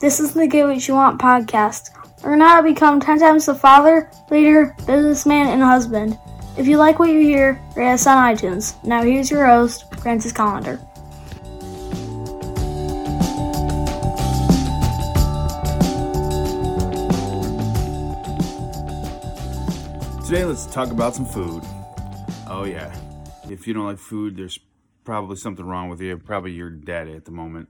This is the Get What You Want podcast. Learn how to become 10 times the father, leader, businessman, and husband. If you like what you hear, rate us on iTunes. Now here's your host, Francis Collender. Today, let's talk about some food. Oh, yeah. If you don't like food, there's probably something wrong with you. Probably you're dead at the moment.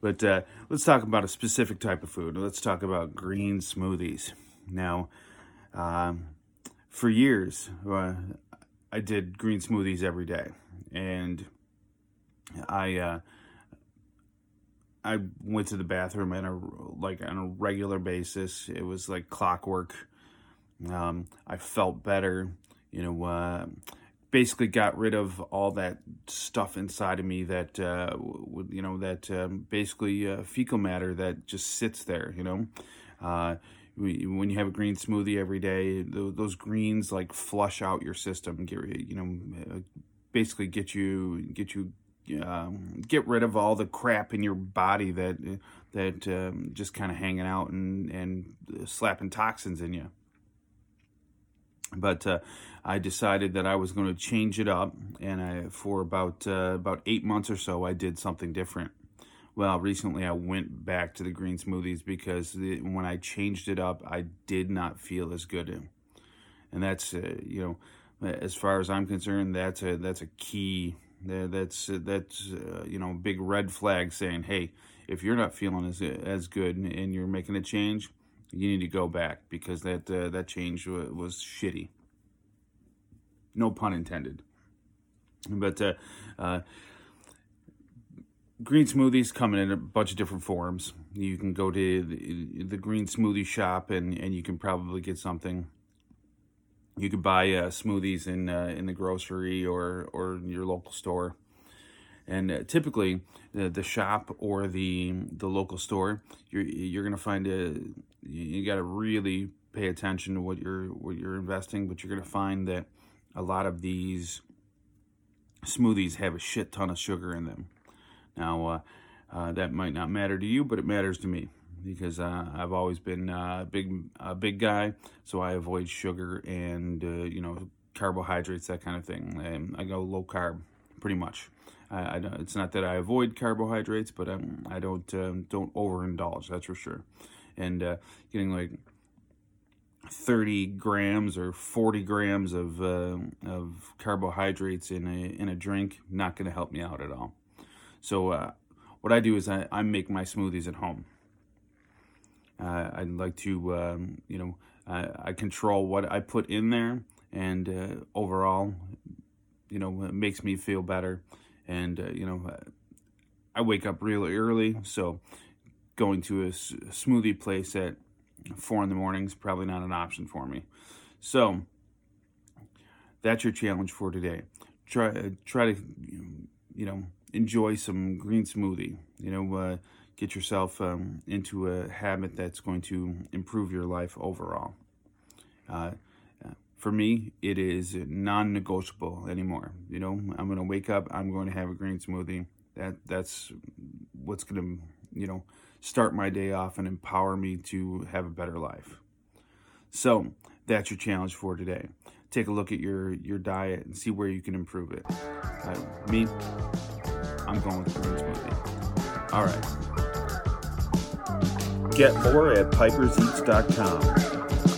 But uh, let's talk about a specific type of food. Let's talk about green smoothies. Now, um, for years, uh, I did green smoothies every day, and I uh, I went to the bathroom on a like on a regular basis. It was like clockwork. Um, I felt better, you know. Uh, basically got rid of all that stuff inside of me that uh, you know that um, basically uh, fecal matter that just sits there you know? Uh, when you have a green smoothie every day those greens like flush out your system get you know uh, basically get you get you um, get rid of all the crap in your body that that um, just kind of hanging out and and slapping toxins in you but uh, I decided that I was going to change it up, and I, for about uh, about eight months or so, I did something different. Well, recently I went back to the green smoothies because the, when I changed it up, I did not feel as good, and that's uh, you know, as far as I'm concerned, that's a that's a key. That's that's uh, you know, big red flag saying, hey, if you're not feeling as as good and you're making a change, you need to go back because that uh, that change was shitty. No pun intended. But uh, uh, green smoothies come in a bunch of different forms. You can go to the, the green smoothie shop and, and you can probably get something. You could buy uh, smoothies in uh, in the grocery or or your local store. And uh, typically, the, the shop or the the local store, you're you're gonna find a you got to really pay attention to what you're what you're investing. But you're gonna find that a lot of these smoothies have a shit ton of sugar in them. Now, uh, uh, that might not matter to you, but it matters to me because uh, I've always been a big a big guy, so I avoid sugar and uh, you know carbohydrates, that kind of thing. And I go low carb, pretty much. I, I it's not that I avoid carbohydrates, but I'm, I don't um, don't overindulge. That's for sure. And uh, getting like 30 grams or 40 grams of uh, of carbohydrates in a in a drink not going to help me out at all. So uh, what I do is I, I make my smoothies at home. Uh, I'd like to um, you know I control what I put in there, and uh, overall, you know, makes me feel better. And uh, you know, I wake up really early, so going to a smoothie place at four in the morning is probably not an option for me. So that's your challenge for today. Try try to you know enjoy some green smoothie. You know, uh, get yourself um, into a habit that's going to improve your life overall. Uh, for me, it is non-negotiable anymore. You know, I'm going to wake up. I'm going to have a green smoothie. That that's what's going to you know start my day off and empower me to have a better life. So that's your challenge for today. Take a look at your your diet and see where you can improve it. Uh, me, I'm going with green smoothie. All right. Get more at piperseats.com.